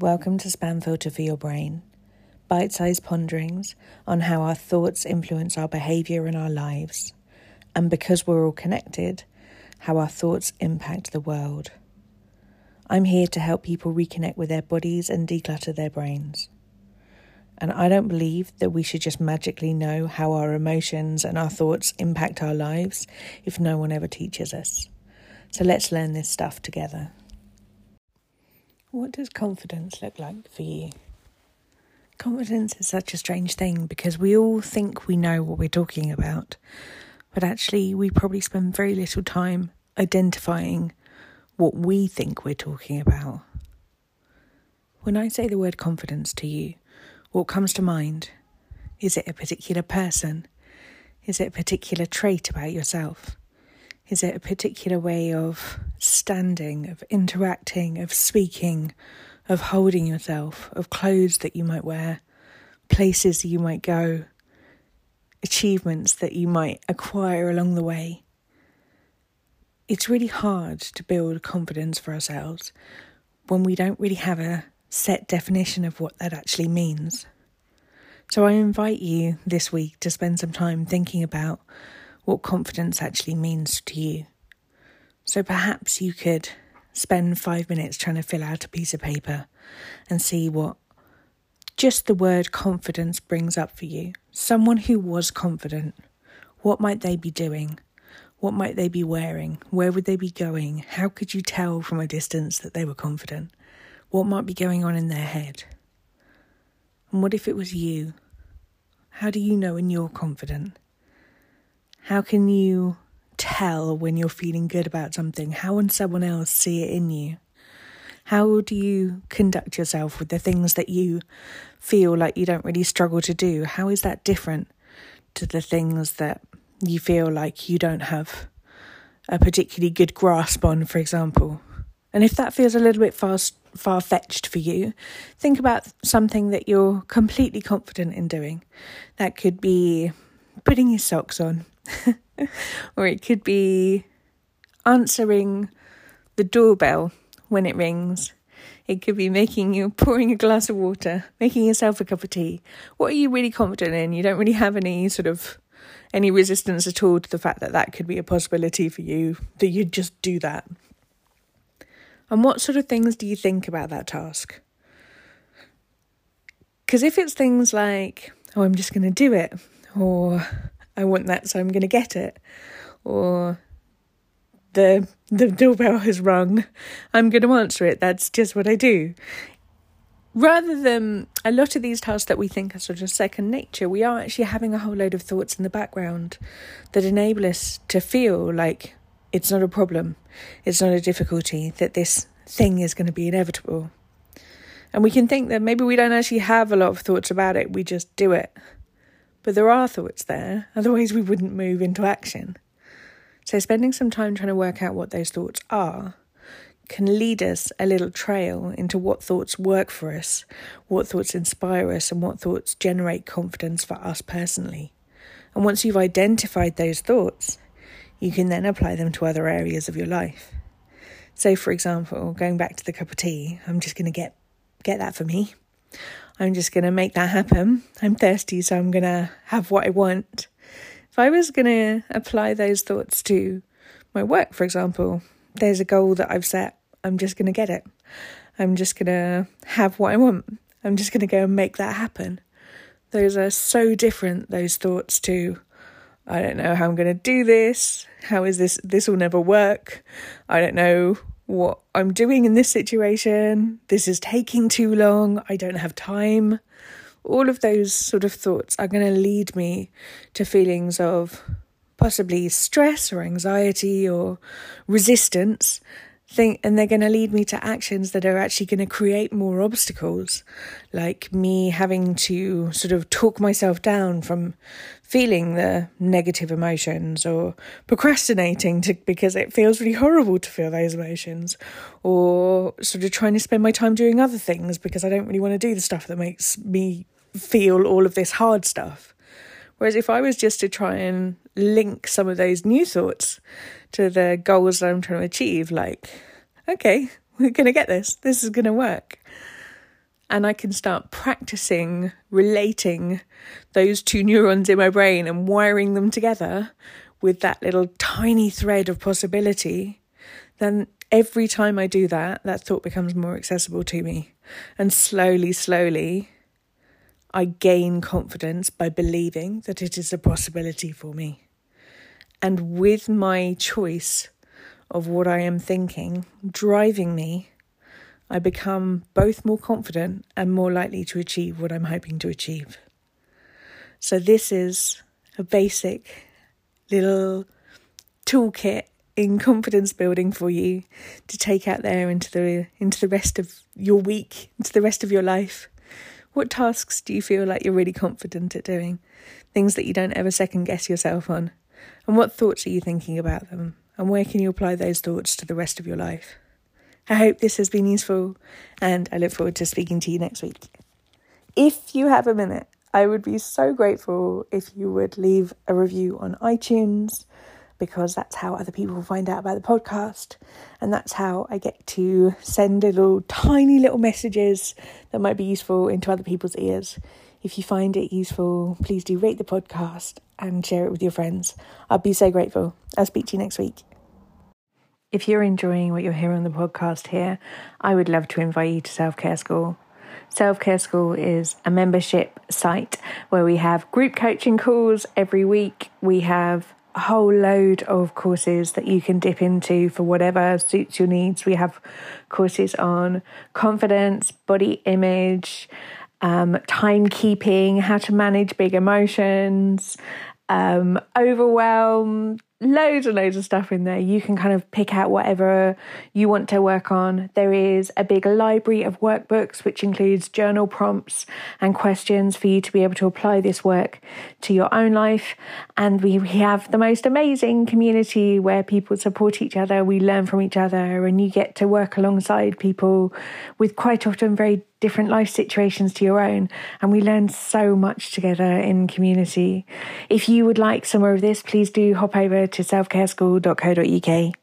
Welcome to Spam Filter for Your Brain. Bite sized ponderings on how our thoughts influence our behaviour and our lives. And because we're all connected, how our thoughts impact the world. I'm here to help people reconnect with their bodies and declutter their brains. And I don't believe that we should just magically know how our emotions and our thoughts impact our lives if no one ever teaches us. So let's learn this stuff together. What does confidence look like for you? Confidence is such a strange thing because we all think we know what we're talking about, but actually, we probably spend very little time identifying what we think we're talking about. When I say the word confidence to you, what comes to mind? Is it a particular person? Is it a particular trait about yourself? Is it a particular way of standing, of interacting, of speaking, of holding yourself, of clothes that you might wear, places you might go, achievements that you might acquire along the way? It's really hard to build confidence for ourselves when we don't really have a set definition of what that actually means. So I invite you this week to spend some time thinking about what confidence actually means to you. So perhaps you could spend five minutes trying to fill out a piece of paper and see what just the word confidence brings up for you. Someone who was confident, what might they be doing? What might they be wearing? Where would they be going? How could you tell from a distance that they were confident? What might be going on in their head? And what if it was you? How do you know when you're confident? How can you tell when you're feeling good about something? How can someone else see it in you? How do you conduct yourself with the things that you feel like you don't really struggle to do? How is that different to the things that you feel like you don't have a particularly good grasp on, for example? And if that feels a little bit far far fetched for you, think about something that you're completely confident in doing. That could be putting your socks on, or it could be answering the doorbell when it rings. It could be making you pouring a glass of water, making yourself a cup of tea. What are you really confident in? You don't really have any sort of any resistance at all to the fact that that could be a possibility for you, that you'd just do that. And what sort of things do you think about that task? Because if it's things like, oh, I'm just going to do it, or I want that, so I'm going to get it, or the the doorbell has rung, I'm going to answer it. That's just what I do. Rather than a lot of these tasks that we think are sort of second nature, we are actually having a whole load of thoughts in the background that enable us to feel like it's not a problem, it's not a difficulty, that this thing is going to be inevitable. And we can think that maybe we don't actually have a lot of thoughts about it, we just do it. But there are thoughts there, otherwise, we wouldn't move into action. So, spending some time trying to work out what those thoughts are can lead us a little trail into what thoughts work for us, what thoughts inspire us, and what thoughts generate confidence for us personally. And once you've identified those thoughts, you can then apply them to other areas of your life. So, for example, going back to the cup of tea, I'm just going to get get that for me. I'm just going to make that happen. I'm thirsty, so I'm going to have what I want. If I was going to apply those thoughts to my work, for example, there's a goal that I've set. I'm just going to get it. I'm just going to have what I want. I'm just going to go and make that happen. Those are so different, those thoughts, to I don't know how I'm going to do this. How is this? This will never work. I don't know what I'm doing in this situation. This is taking too long. I don't have time. All of those sort of thoughts are going to lead me to feelings of possibly stress or anxiety or resistance think and they're going to lead me to actions that are actually going to create more obstacles like me having to sort of talk myself down from feeling the negative emotions or procrastinating to because it feels really horrible to feel those emotions or sort of trying to spend my time doing other things because I don't really want to do the stuff that makes me feel all of this hard stuff whereas if I was just to try and link some of those new thoughts to the goals that I'm trying to achieve. Like, okay, we're going to get this. This is going to work. and I can start practicing relating those two neurons in my brain and wiring them together with that little tiny thread of possibility, then every time I do that, that thought becomes more accessible to me. And slowly, slowly, I gain confidence by believing that it is a possibility for me. And with my choice of what I am thinking driving me, I become both more confident and more likely to achieve what I'm hoping to achieve. So, this is a basic little toolkit in confidence building for you to take out there into the into the rest of your week, into the rest of your life. What tasks do you feel like you're really confident at doing? Things that you don't ever second guess yourself on. And what thoughts are you thinking about them? And where can you apply those thoughts to the rest of your life? I hope this has been useful and I look forward to speaking to you next week. If you have a minute, I would be so grateful if you would leave a review on iTunes because that's how other people find out about the podcast. And that's how I get to send little tiny little messages that might be useful into other people's ears. If you find it useful, please do rate the podcast and share it with your friends. I'll be so grateful. I'll speak to you next week. If you're enjoying what you're hearing on the podcast here, I would love to invite you to Self Care School. Self Care School is a membership site where we have group coaching calls every week. We have whole load of courses that you can dip into for whatever suits your needs. We have courses on confidence, body image, um, timekeeping, how to manage big emotions, um, overwhelm, loads and loads of stuff in there. You can kind of pick out whatever you want to work on. There is a big library of workbooks, which includes journal prompts and questions for you to be able to apply this work to your own life. And we, we have the most amazing community where people support each other, we learn from each other, and you get to work alongside people with quite often very different life situations to your own. And we learn so much together in community. If you would like some more of this, please do hop over to selfcareschool.co.uk.